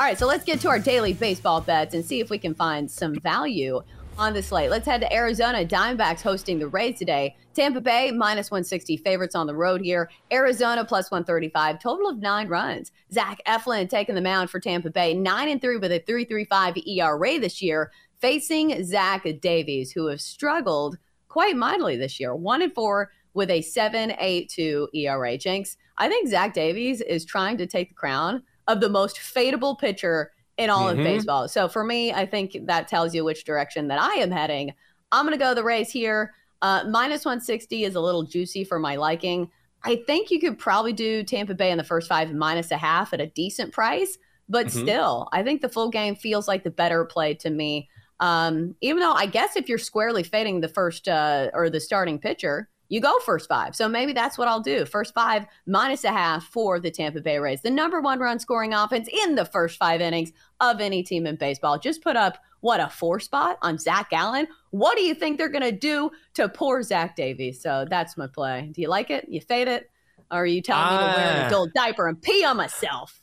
All right, so let's get to our daily baseball bets and see if we can find some value on the slate. Let's head to Arizona. Diamondbacks hosting the Rays today. Tampa Bay minus 160 favorites on the road here. Arizona plus 135. Total of nine runs. Zach Eflin taking the mound for Tampa Bay. Nine and three with a 3.35 ERA this year, facing Zach Davies, who has struggled quite mightily this year. One and four with a 7.82 ERA. Jenks, I think Zach Davies is trying to take the crown of the most fadeable pitcher in all mm-hmm. of baseball. So for me, I think that tells you which direction that I am heading. I'm going to go the Rays here. Uh, minus 160 is a little juicy for my liking. I think you could probably do Tampa Bay in the first five minus a half at a decent price, but mm-hmm. still, I think the full game feels like the better play to me. Um, even though I guess if you're squarely fading the first uh, or the starting pitcher, you go first five. So maybe that's what I'll do. First five minus a half for the Tampa Bay Rays. The number one run scoring offense in the first five innings of any team in baseball. Just put up what a four spot on Zac Gallen. What do you think they're going to do to poor Zach Davies? So that's my play. Do you like it? You fade it? Or are you telling uh, me to wear an adult diaper and pee on myself?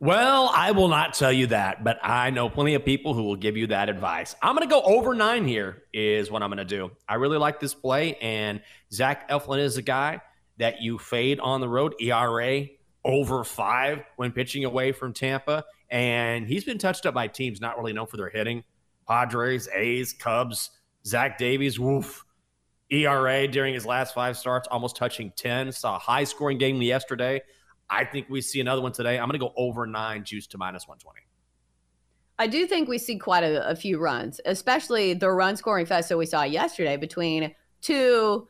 Well, I will not tell you that, but I know plenty of people who will give you that advice. I'm going to go over nine here, is what I'm going to do. I really like this play, and Zach Eflin is a guy that you fade on the road, ERA over five when pitching away from Tampa. And he's been touched up by teams not really known for their hitting Padres, A's, Cubs, Zach Davies, woof. ERA during his last five starts, almost touching 10. Saw a high scoring game yesterday. I think we see another one today. I'm going to go over nine, juice to minus 120. I do think we see quite a, a few runs, especially the run scoring fest that we saw yesterday between two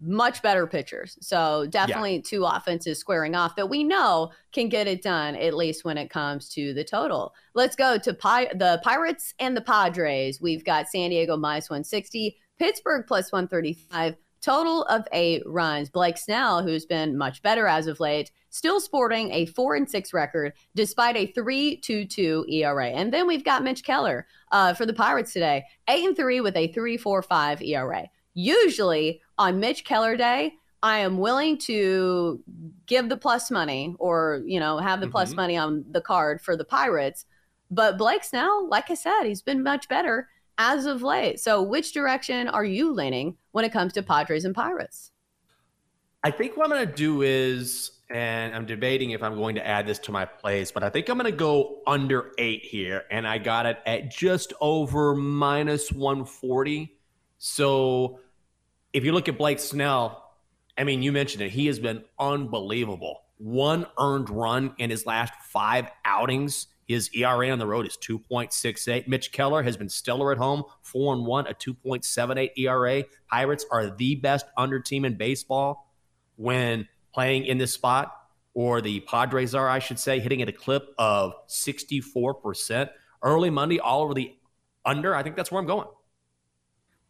much better pitchers. So definitely yeah. two offenses squaring off that we know can get it done at least when it comes to the total. Let's go to Pi- the Pirates and the Padres. We've got San Diego minus 160, Pittsburgh plus 135. Total of eight runs. Blake Snell, who's been much better as of late, still sporting a four and six record despite a three two two ERA. And then we've got Mitch Keller uh, for the Pirates today, eight and three with a three four five ERA. Usually on Mitch Keller Day, I am willing to give the plus money or, you know, have the mm-hmm. plus money on the card for the Pirates. But Blake Snell, like I said, he's been much better as of late. So, which direction are you leaning when it comes to Padres and Pirates? I think what I'm going to do is, and I'm debating if I'm going to add this to my plays, but I think I'm going to go under eight here. And I got it at just over minus 140. So, if you look at Blake Snell, I mean, you mentioned it. He has been unbelievable. One earned run in his last five outings. His ERA on the road is 2.68. Mitch Keller has been stellar at home, 4 and 1, a 2.78 ERA. Pirates are the best under team in baseball when playing in this spot, or the Padres are, I should say, hitting at a clip of 64%. Early Monday, all over the under. I think that's where I'm going.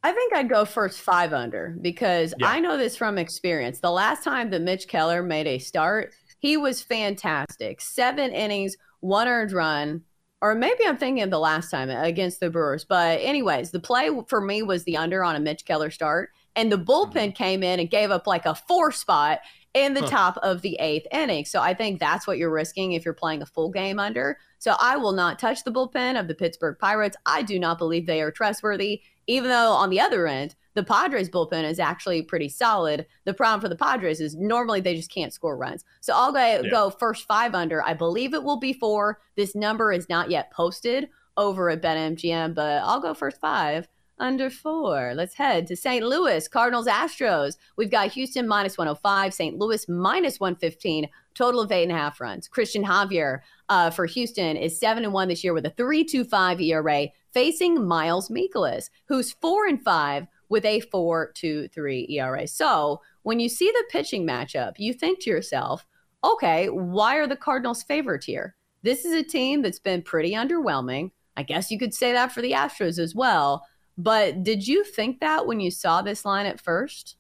I think I'd go first five under because yeah. I know this from experience. The last time that Mitch Keller made a start, he was fantastic. Seven innings, one earned run, or maybe I'm thinking of the last time against the Brewers. But, anyways, the play for me was the under on a Mitch Keller start. And the bullpen mm-hmm. came in and gave up like a four spot in the huh. top of the eighth inning. So I think that's what you're risking if you're playing a full game under. So I will not touch the bullpen of the Pittsburgh Pirates. I do not believe they are trustworthy, even though on the other end, the Padres bullpen is actually pretty solid. The problem for the Padres is normally they just can't score runs. So I'll go, yeah. go first five under. I believe it will be four. This number is not yet posted over at BetMGM, but I'll go first five under four. Let's head to St. Louis, Cardinals Astros. We've got Houston minus 105, St. Louis minus 115, total of eight and a half runs. Christian Javier uh, for Houston is seven and one this year with a 3.25 ERA, facing Miles Mikolas, who's four and five with a 4.23 ERA. So when you see the pitching matchup, you think to yourself, okay, why are the Cardinals favored here? This is a team that's been pretty underwhelming. I guess you could say that for the Astros as well. But did you think that when you saw this line at first?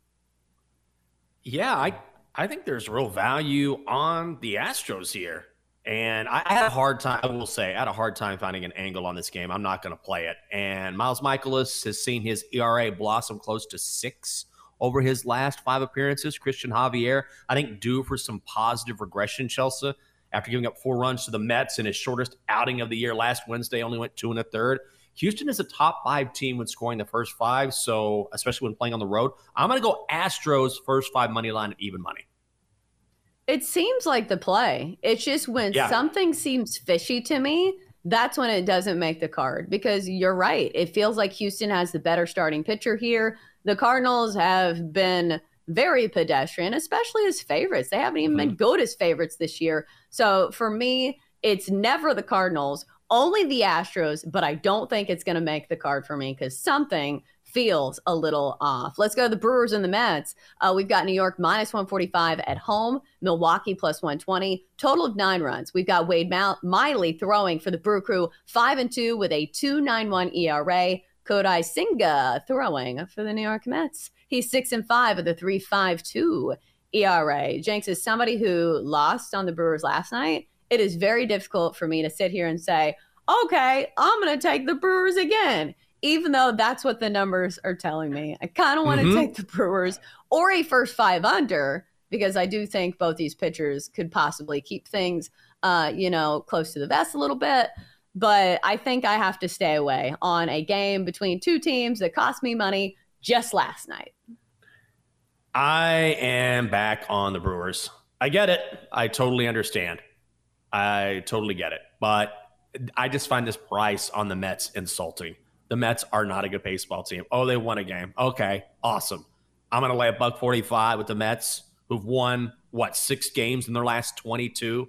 Yeah, I I think there's real value on the Astros here. And I, had a hard time, I will say, I had a hard time finding an angle on this game. I'm not going to play it. And Miles Mikolas has seen his ERA blossom close to six over his last five appearances. Christian Javier, I think, due for some positive regression, Chelsea, after giving up four runs to the Mets in his shortest outing of the year last Wednesday, only went two and a third. Houston is a top five team when scoring the first five, so especially when playing on the road. I'm going to go Astros first five money line at even money. It seems like the play. It's just when yeah. something seems fishy to me, that's when it doesn't make the card because you're right. It feels like Houston has the better starting pitcher here. The Cardinals have been very pedestrian, especially as favorites. They haven't even mm-hmm. been good as favorites this year. So for me, it's never the Cardinals only the Astros, but I don't think it's going to make the card for me because something feels a little off. Let's go to the Brewers and the Mets. Uh, we've got New York minus 145 at home, Milwaukee plus 120, total of nine runs. We've got Wade Miley throwing for the Brew Crew, five and two with a 2.91 ERA. Kodai Senga throwing for the New York Mets. He's six and five with a 3.52 ERA. Jenks is somebody who lost on the Brewers last night it is very difficult for me to sit here and say, okay, I'm going to take the Brewers again, even though that's what the numbers are telling me. I kind of want to mm-hmm. take the Brewers or a first five under because I do think both these pitchers could possibly keep things, uh, you know, close to the vest a little bit. But I think I have to stay away on a game between two teams that cost me money just last night. I am back on the Brewers. I get it. I totally understand. I totally get it. But I just find this price on the Mets insulting. The Mets are not a good baseball team. Oh, they won a game. Okay, awesome. I'm going to lay a buck 45 with the Mets who've won, what, six games in their last 22.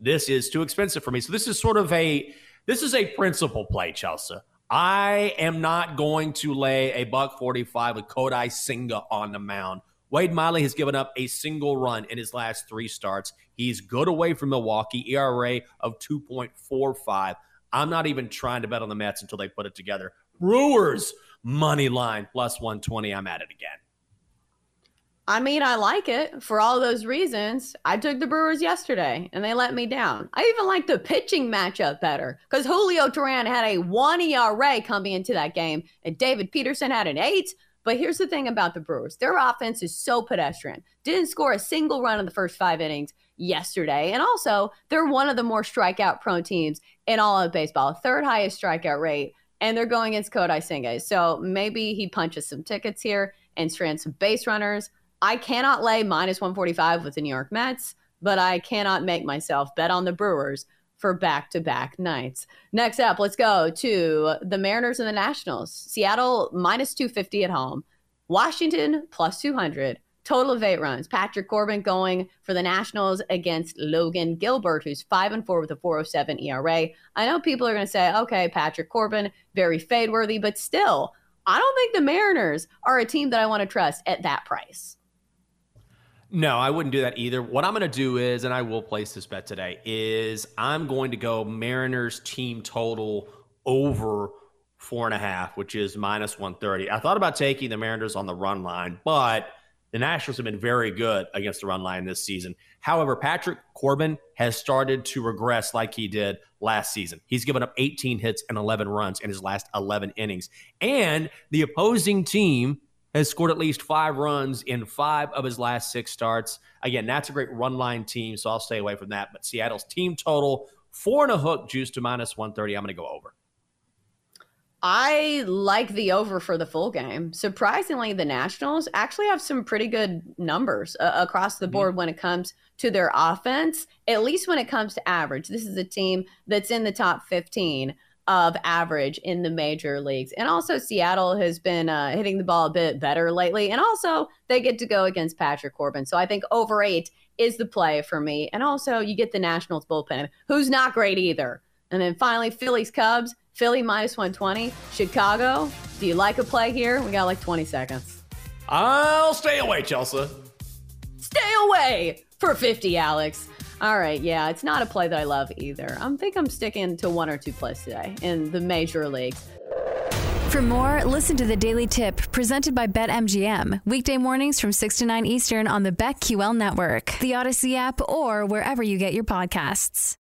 This is too expensive for me. So this is sort of a this is a principle play, Chelsea. I am not going to lay a buck 45 with Kodai Senga on the mound Wade Miley has given up a single run in his last three starts. He's good away from Milwaukee, ERA of 2.45. I'm not even trying to bet on the Mets until they put it together. Brewers money line plus 120. I'm at it again. I mean, I like it for all those reasons. I took the Brewers yesterday and they let me down. I even like the pitching matchup better because Julio Teheran had a one ERA coming into that game and David Peterson had an eight. But here's the thing about the Brewers their offense is so pedestrian. Didn't score a single run in the first five innings yesterday. And also, they're one of the more strikeout prone teams in all of baseball, third highest strikeout rate. And they're going against Kodai Senga. So maybe he punches some tickets here and strands some base runners. I cannot lay minus 145 with the New York Mets, but I cannot make myself bet on the Brewers for back to back nights. Next up, let's go to the Mariners and the Nationals. Seattle minus 250 at home, Washington plus 200. Total of eight runs. Patrick Corbin going for the Nationals against Logan Gilbert, who's five and four with a 407 ERA. I know people are going to say, okay, Patrick Corbin, very fade worthy, but still, I don't think the Mariners are a team that I want to trust at that price. No, I wouldn't do that either. What I'm going to do is, and I will place this bet today, is I'm going to go Mariners team total over four and a half, which is minus 130. I thought about taking the Mariners on the run line, but the Nationals have been very good against the run line this season. However, Patrick Corbin has started to regress like he did last season. He's given up 18 hits and 11 runs in his last 11 innings. And the opposing team has scored at least five runs in five of his last six starts. Again, that's a great run line team, so I'll stay away from that. But Seattle's team total, four and a hook, juice to minus 130. I'm going to go over. I like the over for the full game. Surprisingly, the Nationals actually have some pretty good numbers uh, across the board mm-hmm. when it comes to their offense, at least when it comes to average. This is a team that's in the top 15 of average in the major leagues. And also, Seattle has been uh, hitting the ball a bit better lately. And also, they get to go against Patrick Corbin. So I think over eight is the play for me. And also, you get the Nationals bullpen, who's not great either. And then finally, Phillies Cubs, Philly minus 120. Chicago, do you like a play here? We got like 20 seconds. I'll stay away, Chelsea. Stay away for 50, Alex. All right, yeah, it's not a play that I love either. I think I'm sticking to one or two plays today in the major leagues. For more, listen to the Daily Tip presented by BetMGM. Weekday mornings from 6 to 9 Eastern on the BetQL network, the Audacy app, or wherever you get your podcasts.